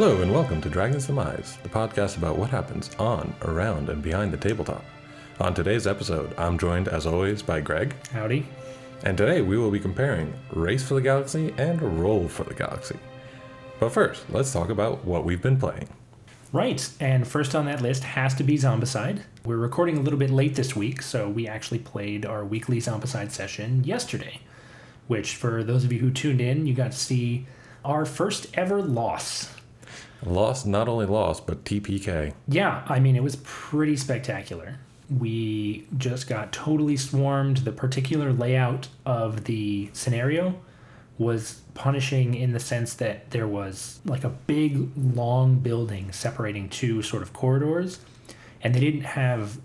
Hello, and welcome to Dragon's Demise, the podcast about what happens on, around, and behind the tabletop. On today's episode, I'm joined, as always, by Greg, Howdy. and today we will be comparing Race for the Galaxy and Roll for the Galaxy. But first, let's talk about what we've been playing. Right, and first on that list has to be Zombicide. We're recording a little bit late this week, so we actually played our weekly Zombicide session yesterday, which, for those of you who tuned in, you got to see our first ever loss. Lost, not only lost, but TPK. Yeah, I mean, it was pretty spectacular. We just got totally swarmed. The particular layout of the scenario was punishing in the sense that there was like a big, long building separating two sort of corridors, and they didn't have,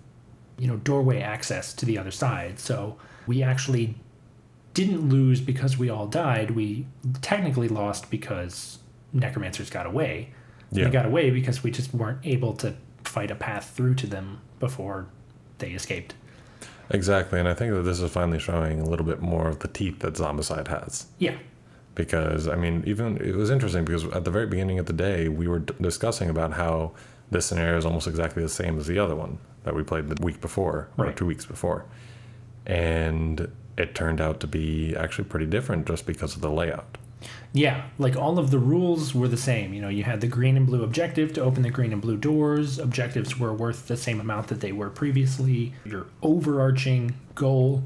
you know, doorway access to the other side. So we actually didn't lose because we all died. We technically lost because necromancers got away. Yeah. They got away because we just weren't able to fight a path through to them before they escaped. Exactly, and I think that this is finally showing a little bit more of the teeth that Zombicide has. Yeah. because I mean, even it was interesting because at the very beginning of the day, we were d- discussing about how this scenario is almost exactly the same as the other one that we played the week before or two weeks before, and it turned out to be actually pretty different just because of the layout. Yeah, like all of the rules were the same. You know, you had the green and blue objective to open the green and blue doors. Objectives were worth the same amount that they were previously. Your overarching goal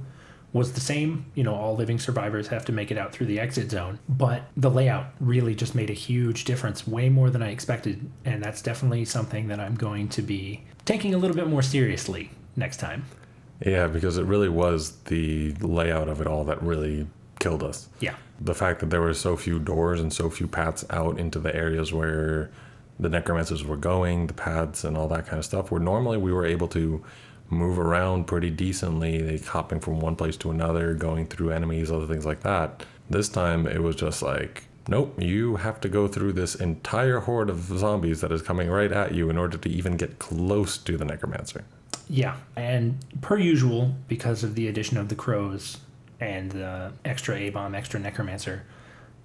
was the same. You know, all living survivors have to make it out through the exit zone. But the layout really just made a huge difference, way more than I expected. And that's definitely something that I'm going to be taking a little bit more seriously next time. Yeah, because it really was the layout of it all that really killed us. Yeah. The fact that there were so few doors and so few paths out into the areas where the necromancers were going, the paths and all that kind of stuff, where normally we were able to move around pretty decently, like hopping from one place to another, going through enemies, other things like that. This time it was just like, nope, you have to go through this entire horde of zombies that is coming right at you in order to even get close to the necromancer. Yeah, and per usual, because of the addition of the crows and the extra A bomb, extra necromancer,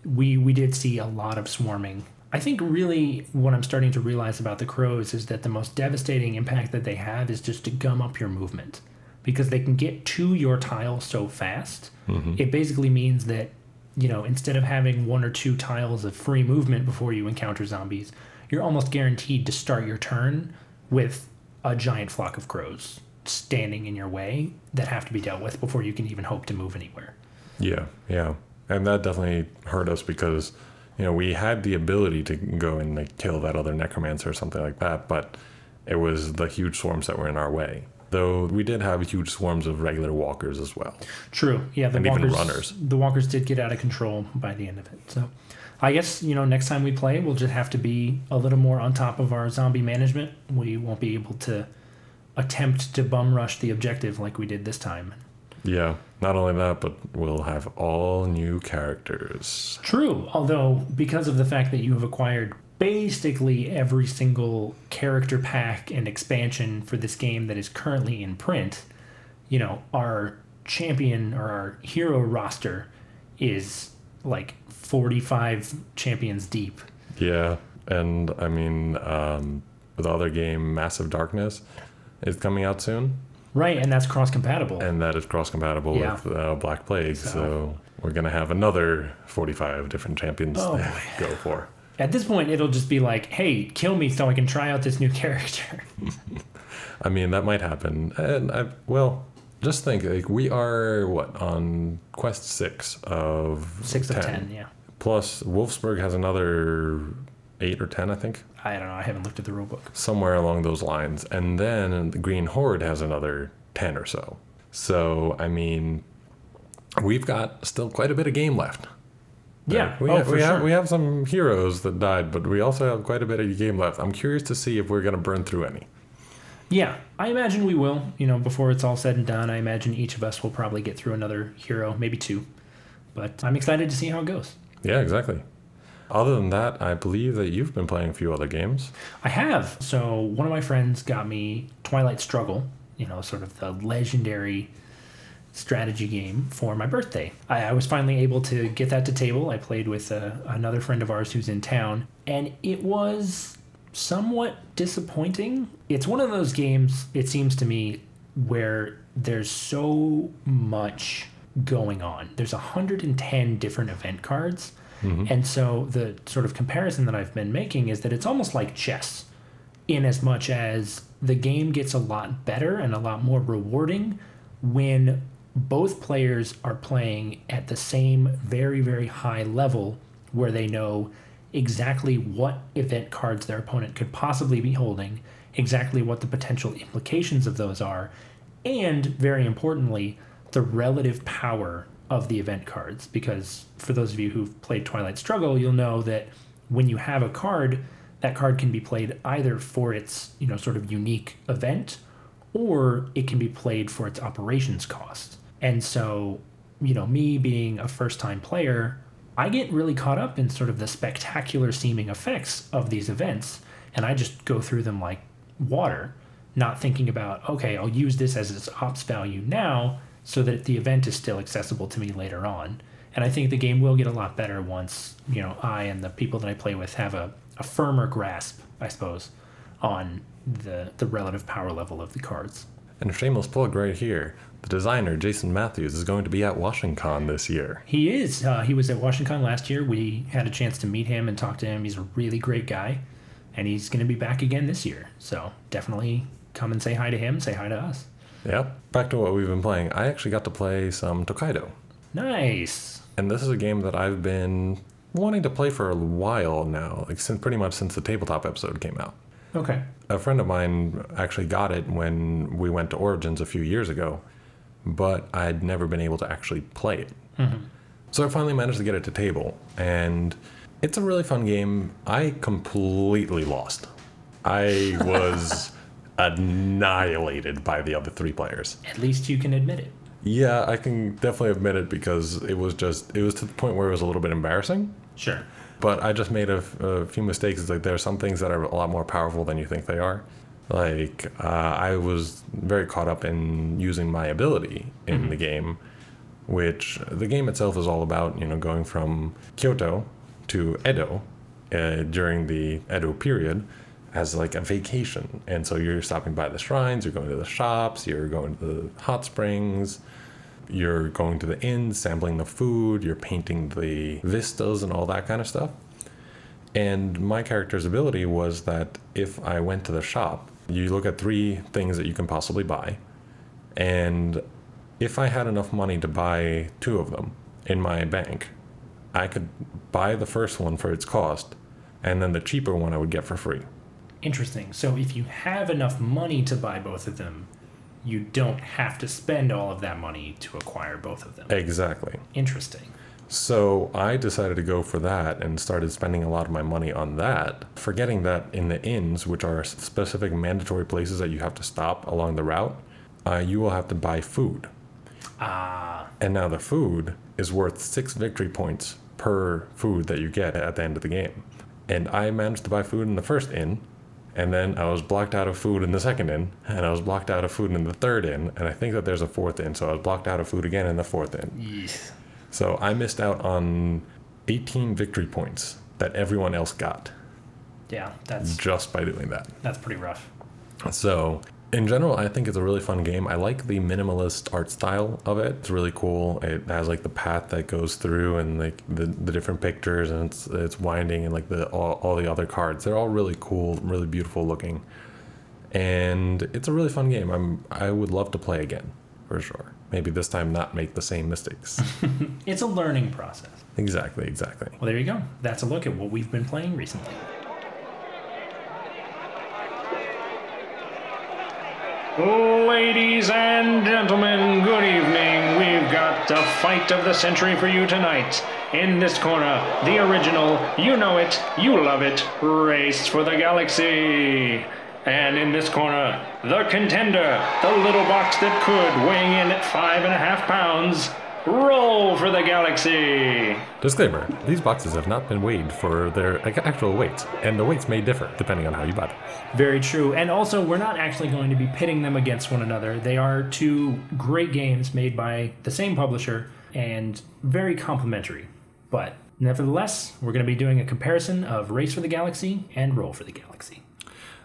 we we did see a lot of swarming. I think really what I'm starting to realize about the crows is that the most devastating impact that they have is just to gum up your movement because they can get to your tile so fast. Mm-hmm. It basically means that you know instead of having one or two tiles of free movement before you encounter zombies, you're almost guaranteed to start your turn with a giant flock of crows standing in your way that have to be dealt with before you can even hope to move anywhere. Yeah, yeah. And that definitely hurt us because, you know, we had the ability to go and like kill that other necromancer or something like that, but it was the huge swarms that were in our way. Though we did have huge swarms of regular walkers as well. True. Yeah, the And even runners. The walkers did get out of control by the end of it. So, I guess you know next time we play, we'll just have to be a little more on top of our zombie management. We won't be able to attempt to bum rush the objective like we did this time. Yeah, not only that, but we'll have all new characters. True. Although, because of the fact that you have acquired basically every single character pack and expansion for this game that is currently in print, you know, our champion or our hero roster is like 45 champions deep. Yeah, and I mean, um, the other game, Massive Darkness, is coming out soon, Right, and that's cross compatible. and that is cross compatible Yeah. with uh, Black Plague. So. So- we're gonna have another 45 different champions Oh, go for. At this point, it'll just be like, hey, kill me so I can try out this new character. I mean, that might happen. And I, well, just think like we are what on quest six of Six of 10, yeah. Plus, Wulfsburg has another eight or ten, I think, I don't know. I haven't looked at the rulebook. somewhere along those lines. And then the Green Horde has another ten or so. So I mean, we've got still quite a bit of game left. Yeah. Uh, we, oh, have, for we sure. have we have some heroes that died, but we also have quite a bit of game left. I'm curious to see if we're gonna burn through any. Yeah, I imagine we will. You know, before it's all said and done, I imagine each of us will probably get through another hero, maybe two. But I'm excited to see how it goes. Yeah, exactly. Other than that, I believe that you've been playing a few other games. I have. So one of my friends got me Twilight Struggle. You know, sort of the legendary strategy game for my birthday. I, I was finally able to get that to table. I played with uh, another friend of ours who's in town, and it was somewhat disappointing. It's one of those games, it seems to me, where there's so much going on. There's 110 different event cards. Mm-hmm. And so the sort of comparison that I've been making is that it's almost like chess in as much as the game gets a lot better and a lot more rewarding when both players are playing at the same very very high level where they know exactly what event cards their opponent could possibly be holding exactly what the potential implications of those are and very importantly the relative power of the event cards because for those of you who've played twilight struggle you'll know that when you have a card that card can be played either for its you know sort of unique event or it can be played for its operations cost. And so you know me being a first time player i get really caught up in sort of the spectacular seeming effects of these events and i just go through them like water not thinking about okay i'll use this as its ops value now so that the event is still accessible to me later on. And i think the game will get a lot better once you know i and the people that i play with have a, a firmer grasp i suppose on the the relative power level of the cards. And a shameless plug right here. The designer, Jason Matthews, is going to be at WashingCon this year. he is. Uh, he was at WashingCon last year. We had a chance to meet him and talk to him. He's a really great guy. And he's going to be back again this year. So definitely come and say hi to him say hi to us Yep. Back to what we've been playing. I actually got to play some Tokaido. nice And this is a game that I've been wanting to play for a while now, like since pretty much since the tabletop episode came out. okay A friend of mine actually got it when we went to Origins a few years ago, but I'd never been able to actually play it. Mm-hmm. So I finally managed to get it to table, and it's a really fun game. I completely lost. I was annihilated by the other three players. at least you can admit it Yeah, I can definitely admit it because it was just, it was to the point where it was a little bit embarrassing. sure But I just made a few mistakes. It's like there are some things that are a lot more powerful than you think they are. Like uh, I was very caught up in using my ability in the game, which the game itself is all about. You know, going from Kyoto to Edo uh, during the Edo period as like a vacation, and so you're stopping by the shrines, you're going to the shops, you're going to the hot springs, you're going to the inns, sampling the food, you're painting the vistas and all that kind of stuff. And my character's ability was that if I went to the shop, you look at three things that you can possibly buy. And if I had enough money to buy two of them in my bank, I could buy the first one for its cost, and then the cheaper one I would get for free. Interesting. So if you have enough money to buy both of them, you don't have to spend all of that money to acquire both of them. Exactly. Interesting. So I decided to go for that and started spending a lot of my money on that, forgetting that in the inns, which are specific mandatory places that you have to stop along the route, uh, you will have to buy food. Ah, And now the food is worth six victory points per food that you get at the end of the game. And I managed to buy food in the first inn, and then I was blocked out of food in the second inn, and I was blocked out of food in the third inn, and I think that there's a fourth inn, so I was blocked out of food again in the fourth inn. yes. So I missed out on 18 victory points that everyone else got Yeah, that's just by doing that. that's pretty rough. So, in general, I think it's a really fun game. I like the minimalist art style of it. It's really cool. It has like the path that goes through and like the, the different pictures and it's it's winding and like the all, all the other cards. They're all really cool, really beautiful looking. And it's a really fun game. I'm I would love to play again for sure. Maybe this time not make the same mistakes. It's a learning process. exactly, exactly. Well, there you go. That's a look at what we've been playing recently. Ladies and gentlemen, good evening. We've got the fight of the century for you tonight. In this corner, the original, you know it, you love it, Race for the Galaxy. And in this corner, the contender, the little box that could, weighing in at five and a half pounds, Roll for the galaxy! Disclaimer these boxes have not been weighed for their actual weights, and the weights may differ depending on how you buy them. Very true. And also, we're not actually going to be pitting them against one another. They are two great games made by the same publisher and very complementary. But nevertheless, we're going to be doing a comparison of Race for the Galaxy and Roll for the Galaxy.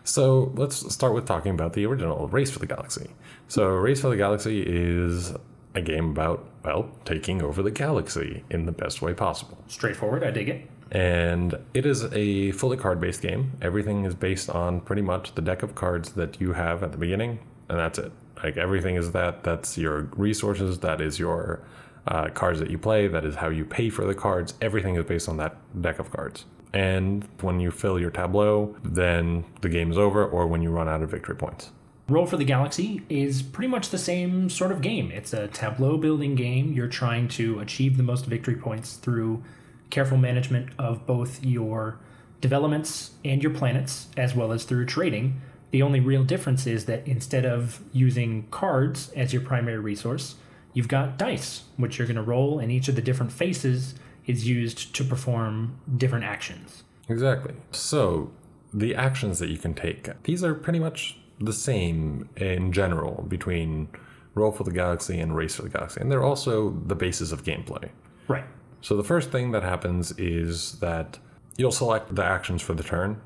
So let's start with talking about the original Race for the Galaxy. So, Race for the Galaxy is a game about, well, taking over the galaxy in the best way possible. Straightforward, I dig it. And it is a fully card based game. Everything is based on pretty much the deck of cards that you have at the beginning, and that's it. Like everything is that. That's your resources, that is your uh, cards that you play, that is how you pay for the cards. Everything is based on that deck of cards. And when you fill your tableau, then the game is over, or when you run out of victory points. Roll for the Galaxy is pretty much the same sort of game. It's a tableau building game. You're trying to achieve the most victory points through careful management of both your developments and your planets, as well as through trading. The only real difference is that instead of using cards as your primary resource, you've got dice, which you're going to roll, and each of the different faces is used to perform different actions. Exactly. So, the actions that you can take, these are pretty much the same in general between Roll for the Galaxy and Race for the Galaxy, and they're also the basis of gameplay. Right. So the first thing that happens is that you'll select the actions for the turn.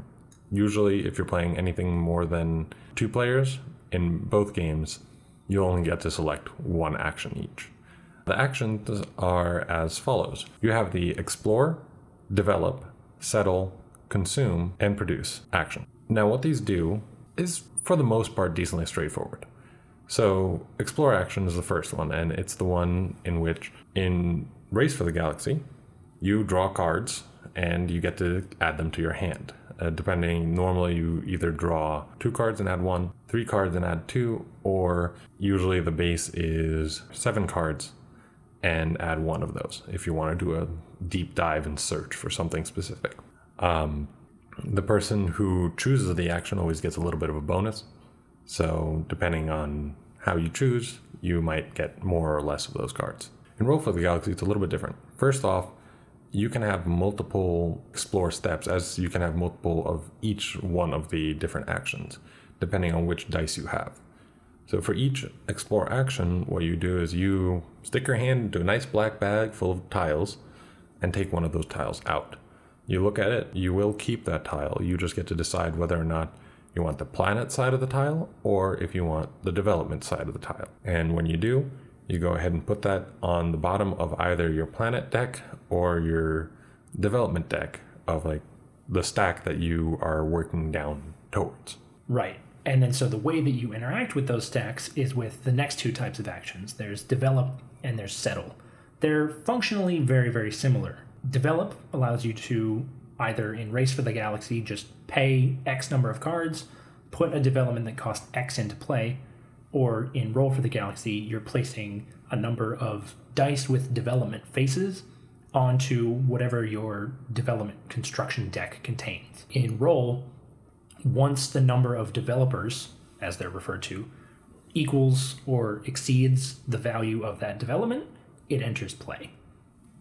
Usually, if you're playing anything more than two players in both games, you'll only get to select one action each. The actions are as follows you have the explore, develop, settle, consume, and produce action. Now, what these do is for the most part, decently straightforward. So, Explore Action is the first one, and it's the one in which, in Race for the Galaxy, you draw cards and you get to add them to your hand. Uh, depending, normally you either draw two cards and add one, three cards and add two, or usually the base is seven cards and add one of those if you want to do a deep dive and search for something specific. Um, the person who chooses the action always gets a little bit of a bonus. So, depending on how you choose, you might get more or less of those cards. In Roll for the Galaxy, it's a little bit different. First off, you can have multiple explore steps, as you can have multiple of each one of the different actions, depending on which dice you have. So, for each explore action, what you do is you stick your hand into a nice black bag full of tiles and take one of those tiles out. You look at it, you will keep that tile. You just get to decide whether or not you want the planet side of the tile or if you want the development side of the tile. And when you do, you go ahead and put that on the bottom of either your planet deck or your development deck of like the stack that you are working down towards. Right. And then so the way that you interact with those stacks is with the next two types of actions. There's develop and there's settle. They're functionally very, very similar. Develop allows you to either in Race for the Galaxy just pay X number of cards, put a development that costs X into play, or in Roll for the Galaxy, you're placing a number of dice with development faces onto whatever your development construction deck contains. In Roll, once the number of developers, as they're referred to, equals or exceeds the value of that development, it enters play.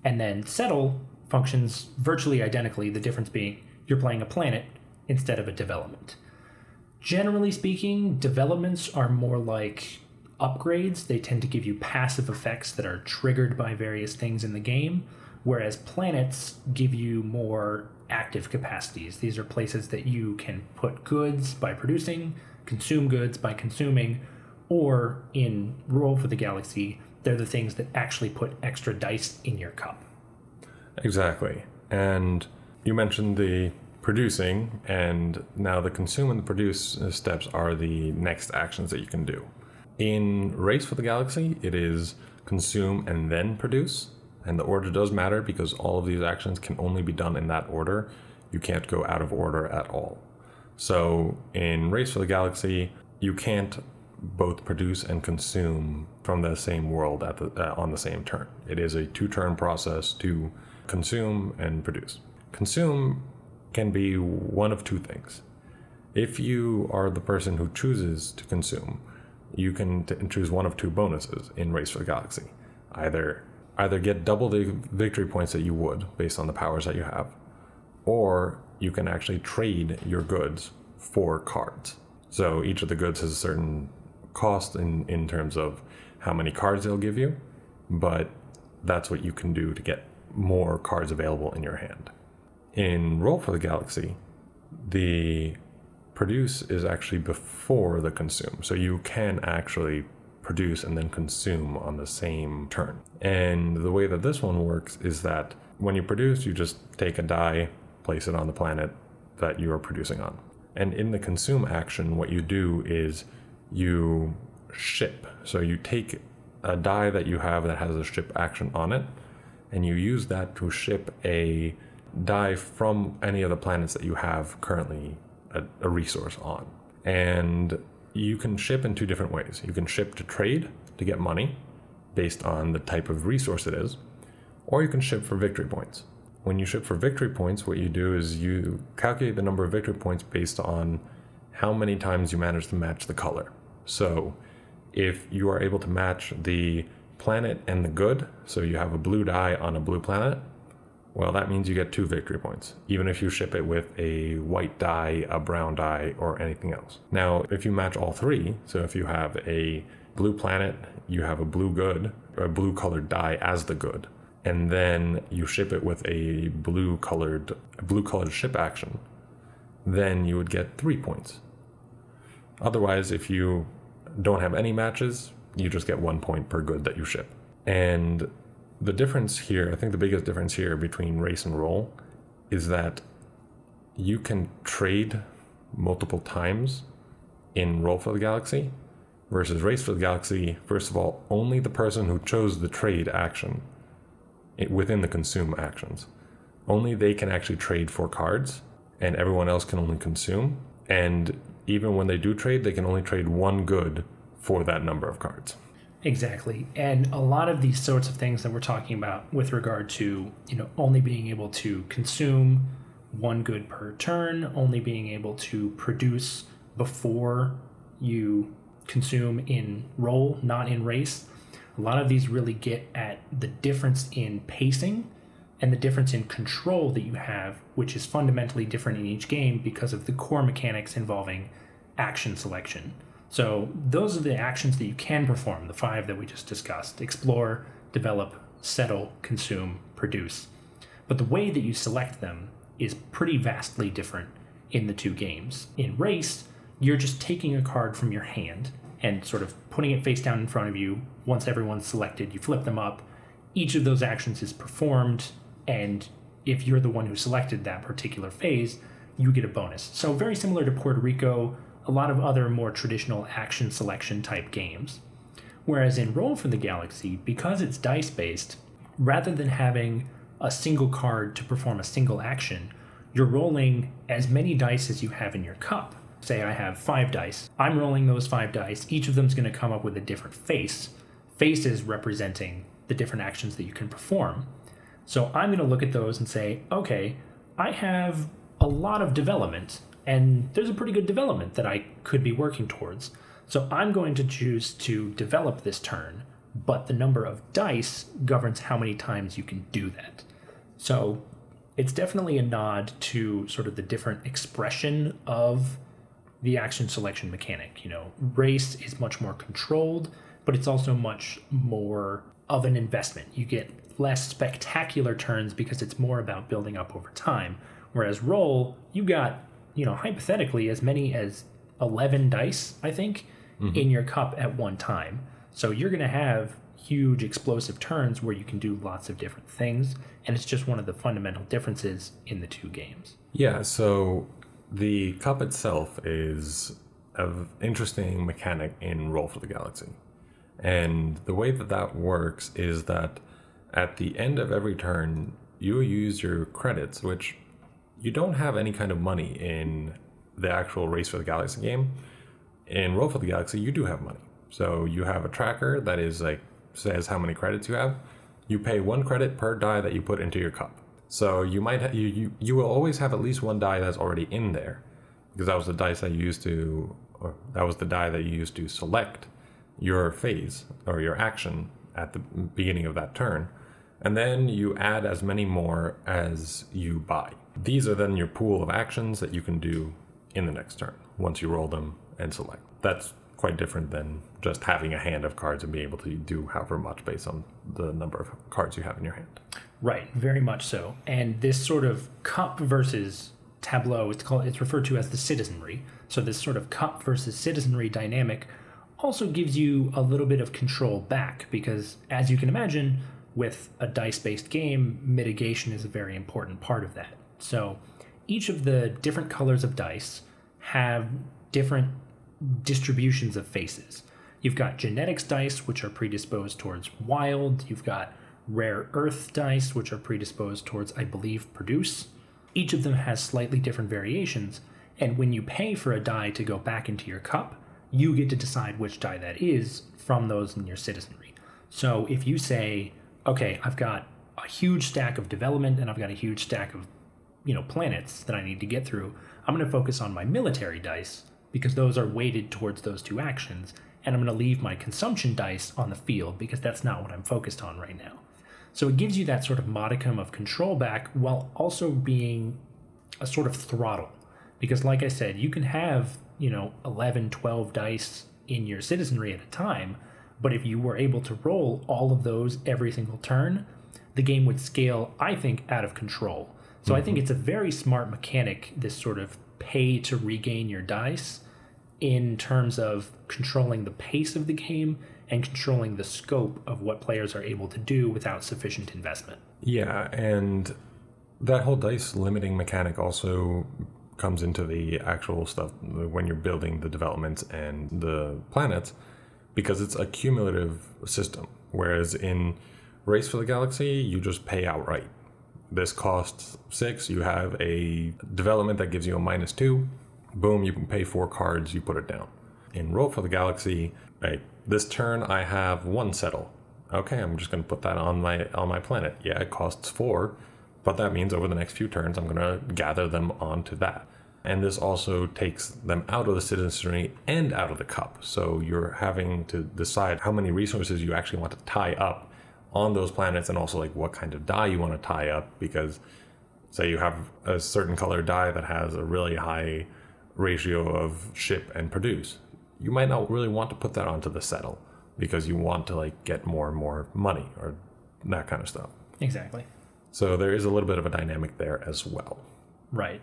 And then Settle functions virtually identically, the difference being you're playing a planet instead of a development. Generally speaking, developments are more like upgrades. They tend to give you passive effects that are triggered by various things in the game, whereas planets give you more active capacities. These are places that you can put goods by producing, consume goods by consuming, or in Roll for the Galaxy, they're the things that actually put extra dice in your cup. Exactly. And you mentioned the producing, and now the consume and the produce steps are the next actions that you can do. In Race for the Galaxy, it is consume and then produce. And the order does matter because all of these actions can only be done in that order. You can't go out of order at all. So in Race for the Galaxy, you can't both produce and consume from the same world at the, uh, on the same turn. It is a two turn process to consume and produce. Consume can be one of two things. If you are the person who chooses to consume, you can t- choose one of two bonuses in Race for the Galaxy. Either either get double the victory points that you would based on the powers that you have, or you can actually trade your goods for cards. So each of the goods has a certain cost in, in terms of how many cards they'll give you, but that's what you can do to get more cards available in your hand. In Roll for the Galaxy, the produce is actually before the consume. So you can actually produce and then consume on the same turn. And the way that this one works is that when you produce, you just take a die, place it on the planet that you are producing on. And in the consume action, what you do is you ship. So you take a die that you have that has a ship action on it, and you use that to ship a die from any of the planets that you have currently a, a resource on. And you can ship in two different ways. You can ship to trade to get money based on the type of resource it is, or you can ship for victory points. When you ship for victory points, what you do is you calculate the number of victory points based on how many times you manage to match the color. So, if you are able to match the planet and the good, so you have a blue die on a blue planet, well, that means you get two victory points, even if you ship it with a white die, a brown die, or anything else. Now, if you match all three, so if you have a blue planet, you have a blue good, a blue colored die as the good, and then you ship it with a blue colored blue colored ship action, then you would get three points. Otherwise, if you don't have any matches, you just get one point per good that you ship. And the difference here, I think the biggest difference here between race and roll is that you can trade multiple times in Roll for the Galaxy versus Race for the Galaxy. First of all, only the person who chose the trade action within the consume actions, only they can actually trade for cards, and everyone else can only consume. And even when they do trade, they can only trade one good for that number of cards. Exactly. And a lot of these sorts of things that we're talking about with regard to, you know, only being able to consume one good per turn, only being able to produce before you consume in roll, not in race. A lot of these really get at the difference in pacing and the difference in control that you have, which is fundamentally different in each game because of the core mechanics involving action selection. So those are the actions that you can perform, the five that we just discussed explore, develop, settle, consume, produce. But the way that you select them is pretty vastly different in the two games. In Race, you're just taking a card from your hand and sort of putting it face down in front of you. Once everyone's selected, you flip them up. Each of those actions is performed, and if you're the one who selected that particular phase, you get a bonus. So, very similar to Puerto Rico, a lot of other more traditional action selection type games. Whereas in Roll for the Galaxy, because it's dice based, rather than having a single card to perform a single action, you're rolling as many dice as you have in your cup. Say I have five dice. I'm rolling those five dice. Each of them is going to come up with a different face. Faces representing the different actions that you can perform. So I'm going to look at those and say, okay, I have a lot of development and there's a pretty good development that I could be working towards. So I'm going to choose to develop this turn, but the number of dice governs how many times you can do that. So it's definitely a nod to sort of the different expression of the action selection mechanic. You know, race is much more controlled, but it's also much more of an investment. You get less spectacular turns because it's more about building up over time. Whereas roll, you got you know, hypothetically, as many as 11 dice, I think, mm-hmm. in your cup at one time. So you're going to have huge explosive turns where you can do lots of different things. And it's just one of the fundamental differences in the two games. Yeah. So the cup itself is an interesting mechanic in Roll for the Galaxy. And the way that that works is that at the end of every turn, you use your credits, which you don't have any kind of money in the actual Race for the Galaxy game. In Roll for the Galaxy, you do have money. So you have a tracker that is like says how many credits you have. You pay one credit per die that you put into your cup. So you might ha- you, you you will always have at least one die that's already in there, because that was the dice that you used to, or that was the die that you used to select your phase or your action at the beginning of that turn. And then you add as many more as you buy. These are then your pool of actions that you can do in the next turn once you roll them and select. That's quite different than just having a hand of cards and being able to do however much based on the number of cards you have in your hand. Right, very much so. And this sort of cup versus tableau, it's called it's referred to as the citizenry. So this sort of cup versus citizenry dynamic also gives you a little bit of control back because as you can imagine, with a dice-based game, mitigation is a very important part of that. So each of the different colors of dice have different distributions of faces. You've got genetics dice, which are predisposed towards wild. You've got rare earth dice, which are predisposed towards, I believe, produce. Each of them has slightly different variations, and when you pay for a die to go back into your cup, you get to decide which die that is from those in your citizenry. So if you say, okay, I've got a huge stack of development and I've got a huge stack of, you know, planets that I need to get through, I'm going to focus on my military dice because those are weighted towards those two actions, and I'm going to leave my consumption dice on the field because that's not what I'm focused on right now. So it gives you that sort of modicum of control back while also being a sort of throttle. Because, like I said, you can have, you know, 11, 12 dice in your citizenry at a time, but if you were able to roll all of those every single turn, the game would scale, I think, out of control. So mm-hmm. I think it's a very smart mechanic, this sort of pay to regain your dice in terms of controlling the pace of the game and controlling the scope of what players are able to do without sufficient investment. Yeah, and that whole dice limiting mechanic also comes into the actual stuff when you're building the developments and the planets because it's a cumulative system. Whereas in Race for the Galaxy, you just pay outright. This costs six, you have a development that gives you a minus two. Boom, you can pay four cards, you put it down. In Roll for the Galaxy, right, this turn I have one settle. Okay, I'm just to put that on my on my planet. Yeah, it costs four, but that means over the next few turns I'm to gather them onto that. And this also takes them out of the citizenry and out of the cup. So you're having to decide how many resources you actually want to tie up on those planets and also like what kind of die you want to tie up because say you have a certain color die that has a really high ratio of ship and produce you might not really want to put that onto the settle because you want to like get more and more money or that kind of stuff. Exactly. So there is a little bit of a dynamic there as well. Right.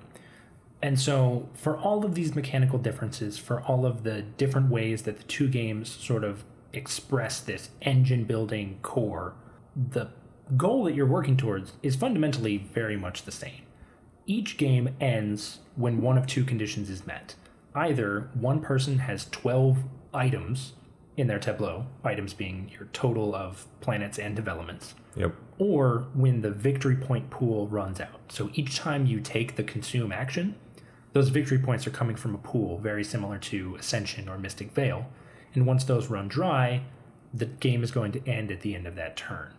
And so for all of these mechanical differences, for all of the different ways that the two games sort of express this engine building core, the goal that you're working towards is fundamentally very much the same. Each game ends when one of two conditions is met either one person has 12 items in their tableau, items being your total of planets and developments. Yep. Or when the victory point pool runs out. So each time you take the consume action, those victory points are coming from a pool very similar to Ascension or Mystic Vale. And once those run dry, the game is going to end at the end of that turn.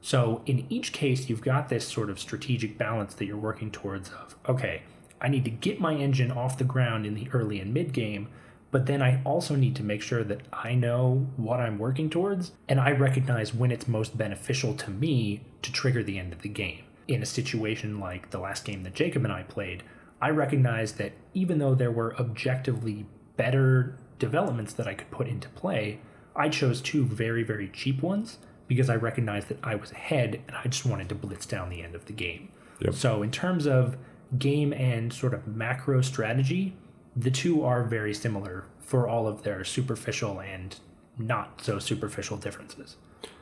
So in each case, you've got this sort of strategic balance that you're working towards of, okay, I need to get my engine off the ground in the early and mid game, but then I also need to make sure that I know what I'm working towards and I recognize when it's most beneficial to me to trigger the end of the game. In a situation like the last game that Jacob and I played, I recognized that even though there were objectively better developments that I could put into play, I chose two very, very cheap ones because I recognized that I was ahead and I just wanted to blitz down the end of the game. Yep. So, in terms of game and sort of macro strategy, the two are very similar for all of their superficial and not so superficial differences.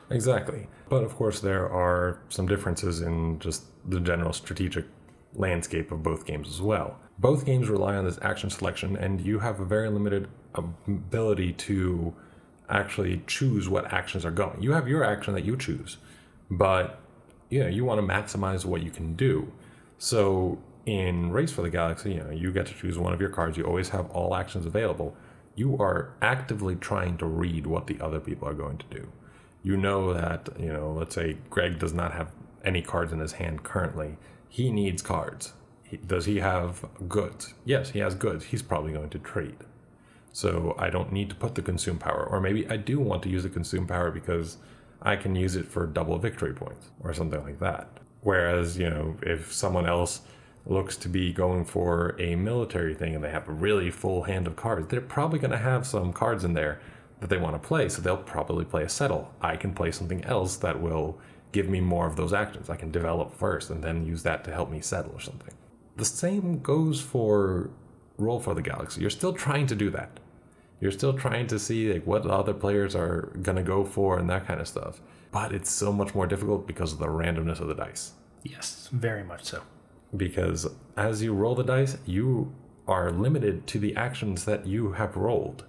Exactly. But of course, there are some differences in just the general strategic landscape of both games as well. Both games rely on this action selection, and you have a very limited ability to actually choose what actions are going. You have your action that you choose, but you know, you want to maximize what you can do. So in Race for the Galaxy, you know, you get to choose one of your cards. You always have all actions available. You are actively trying to read what the other people are going to do. You know that, you know, let's say Greg does not have any cards in his hand currently. He needs cards. He, does he have goods? Yes, he has goods. He's probably going to trade. So I don't need to put the consume power. Or maybe I do want to use the consume power because I can use it for double victory points or something like that. Whereas, you know, if someone else looks to be going for a military thing and they have a really full hand of cards, they're probably going to have some cards in there that they want to play. So they'll probably play a settle. I can play something else that will give me more of those actions. I can develop first and then use that to help me settle or something. The same goes for Roll for the Galaxy. You're still trying to do that. You're still trying to see like what other players are going to go for and that kind of stuff. But it's so much more difficult because of the randomness of the dice. Yes, very much so. Because as you roll the dice, you are limited to the actions that you have rolled.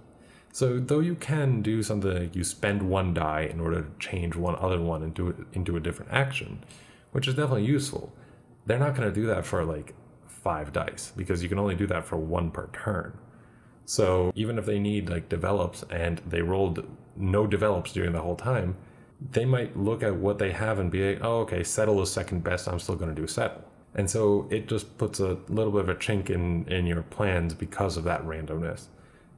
So though you can do something like you spend one die in order to change one other one into into a different action, which is definitely useful. They're not going to do that for like five dice because you can only do that for one per turn. So even if they need like develops and they rolled no develops during the whole time, they might look at what they have and be like, oh, okay, settle is second best. I'm still going to do settle. And so it just puts a little bit of a chink in, in your plans because of that randomness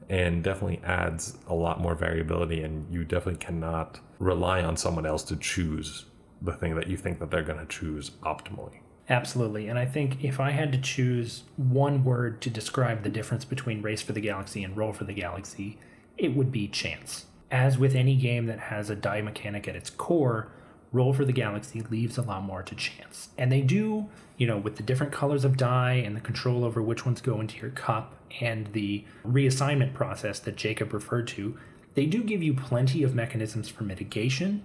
and definitely adds a lot more variability. And you definitely cannot rely on someone else to choose the thing that you think that they're going to choose optimally. Absolutely. And I think if I had to choose one word to describe the difference between Race for the Galaxy and Roll for the Galaxy, it would be chance. As with any game that has a die mechanic at its core, Roll for the Galaxy leaves a lot more to chance. And they do, you know, with the different colors of die and the control over which ones go into your cup and the reassignment process that Jacob referred to, they do give you plenty of mechanisms for mitigation,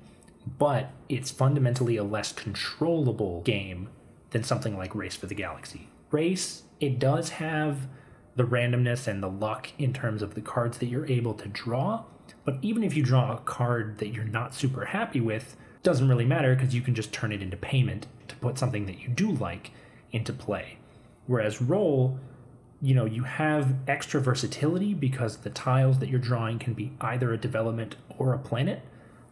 but it's fundamentally a less controllable game than something like Race for the Galaxy. Race, it does have the randomness and the luck in terms of the cards that you're able to draw, but even if you draw a card that you're not super happy with, doesn't really matter because you can just turn it into payment to put something that you do like into play. Whereas roll, you know, you have extra versatility because the tiles that you're drawing can be either a development or a planet,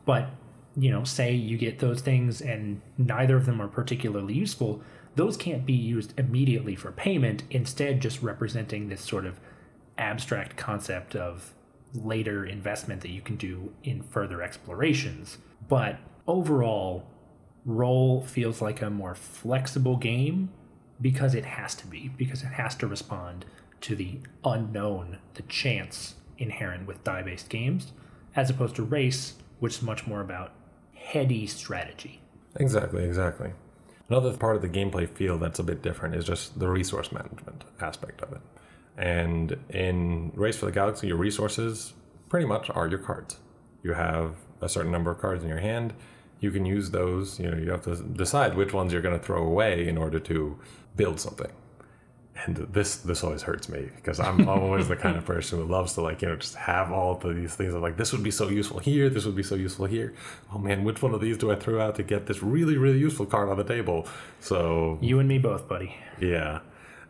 but you know, say you get those things and neither of them are particularly useful, those can't be used immediately for payment, instead, just representing this sort of abstract concept of later investment that you can do in further explorations. But overall, Roll feels like a more flexible game because it has to be, because it has to respond to the unknown, the chance inherent with die based games, as opposed to Race, which is much more about heady strategy. Exactly, exactly. Another part of the gameplay feel that's a bit different is just the resource management aspect of it. And in Race for the Galaxy, your resources pretty much are your cards. You have a certain number of cards in your hand. You can use those, you know, you have to decide which ones you're going to throw away in order to build something and this this always hurts me because I'm always the kind of person who loves to like you know just have all of these things. I'm like this would be so useful here, this would be so useful here. Oh man, which one of these do I throw out to get this really really useful card on the table? So you and me both, buddy. Yeah,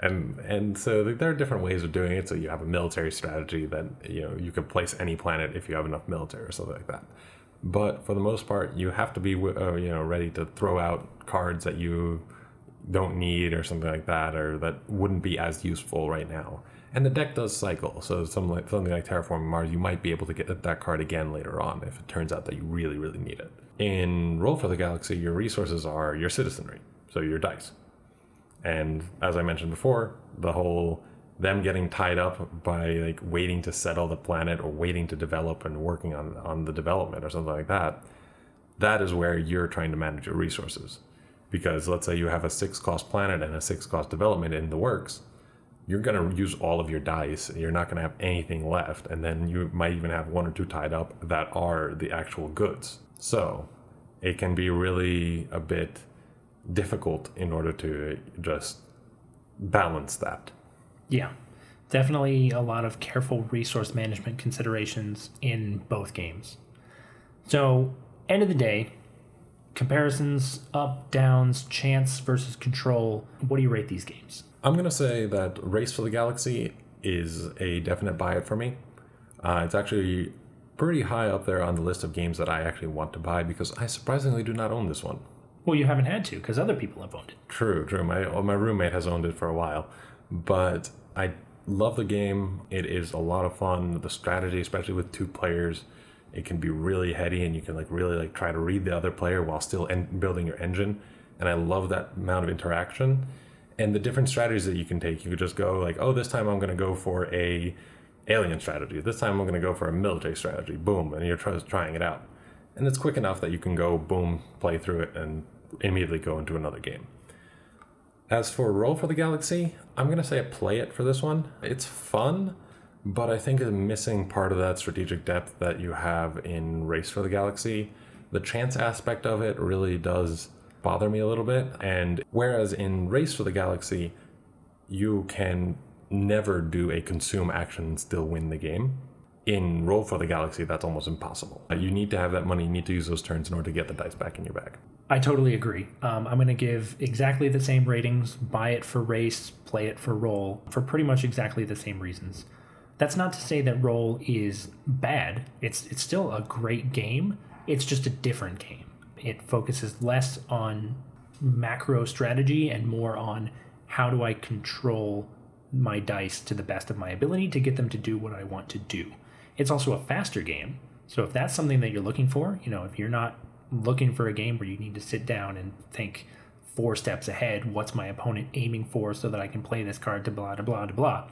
and and so there are different ways of doing it. So you have a military strategy that you know you can place any planet if you have enough military or something like that. But for the most part, you have to be uh, you know ready to throw out cards that you don't need or something like that, or that wouldn't be as useful right now. And the deck does cycle, so something like, something like Terraforming Mars, you might be able to get that card again later on if it turns out that you really, really need it. In Roll for the Galaxy, your resources are your citizenry, so your dice. And as I mentioned before, the whole them getting tied up by like waiting to settle the planet or waiting to develop and working on on the development or something like that, that is where you're trying to manage your resources because let's say you have a six cost planet and a six cost development in the works you're going to use all of your dice. And you're not going to have anything left. And then you might even have one or two tied up that are the actual goods. So it can be really a bit difficult in order to just balance that. Yeah. Definitely a lot of careful resource management considerations in both games. So end of the day comparisons, up, downs, chance versus control. What do you rate these games? I'm going to say that Race for the Galaxy is a definite buy it for me. Uh, it's actually pretty high up there on the list of games that I actually want to buy because I surprisingly do not own this one. Well, you haven't had to because other people have owned it. True, true. My my roommate has owned it for a while, but I love the game. It is a lot of fun. The strategy, especially with two players, It can be really heady, and you can like really like try to read the other player while still en- building your engine. And I love that amount of interaction and the different strategies that you can take. You could just go like, oh, this time I'm going to go for a alien strategy. This time I'm going to go for a military strategy. Boom, and you're try- trying it out. And it's quick enough that you can go boom, play through it, and immediately go into another game. As for Roll for the Galaxy, I'm going to say play it for this one. It's fun, but I think it's missing part of that strategic depth that you have in Race for the Galaxy. The chance aspect of it really does bother me a little bit. And whereas in Race for the Galaxy, you can never do a consume action and still win the game. In Roll for the Galaxy, that's almost impossible. You need to have that money, you need to use those turns in order to get the dice back in your bag. I totally agree. Um, I'm going to give exactly the same ratings buy it for race, play it for roll, for pretty much exactly the same reasons. That's not to say that roll is bad. It's it's still a great game. It's just a different game. It focuses less on macro strategy and more on how do I control my dice to the best of my ability to get them to do what I want to do. It's also a faster game. So if that's something that you're looking for, you know, if you're not looking for a game where you need to sit down and think four steps ahead, what's my opponent aiming for so that I can play this card to blah, blah, blah, blah.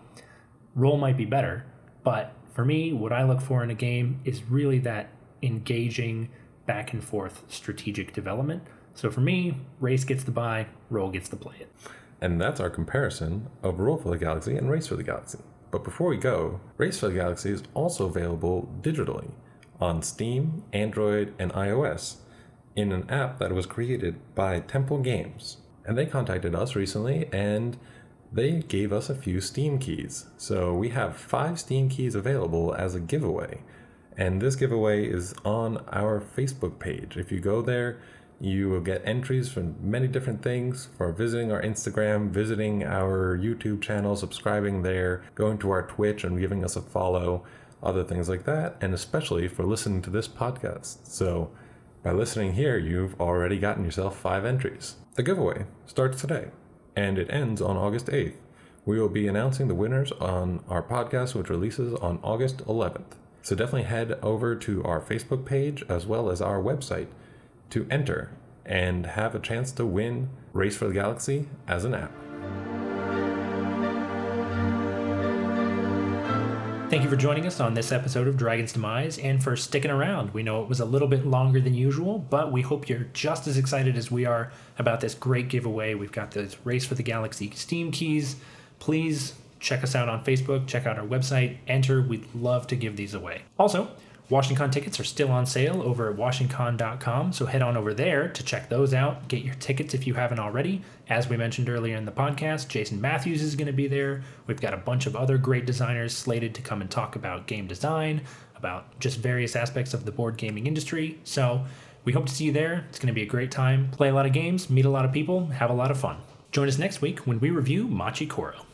Roll might be better, but for me, what I look for in a game is really that engaging back and forth strategic development. So for me, race gets the buy, roll gets to play it. And that's our comparison of Roll for the Galaxy and Race for the Galaxy. But before we go, Race for the Galaxy is also available digitally on Steam, Android, and iOS in an app that was created by Temple Games. And they contacted us recently and they gave us a few Steam keys. So we have five Steam keys available as a giveaway. And this giveaway is on our Facebook page. If you go there, you will get entries from many different things for visiting our Instagram, visiting our YouTube channel, subscribing there, going to our Twitch and giving us a follow, other things like that, and especially for listening to this podcast. So, by listening here, you've already gotten yourself five entries. The giveaway starts today and it ends on August 8th. We will be announcing the winners on our podcast, which releases on August 11th. So definitely head over to our Facebook page as well as our website to enter and have a chance to win Race for the Galaxy as an app. Thank you for joining us on this episode of Dragon's Demise and for sticking around. We know it was a little bit longer than usual, but we hope you're just as excited as we are about this great giveaway. We've got this Race for the Galaxy Steam keys. Please check us out on Facebook, check out our website, enter. We'd love to give these away. Also, WashingCon tickets are still on sale over at WashingCon.com, so head on over there to check those out. Get your tickets if you haven't already. As we mentioned earlier in the podcast, Jason Matthews is going to be there. We've got a bunch of other great designers slated to come and talk about game design, about just various aspects of the board gaming industry. So we hope to see you there. It's going to be a great time. Play a lot of games, meet a lot of people, have a lot of fun. Join us next week when we review Machi Koro.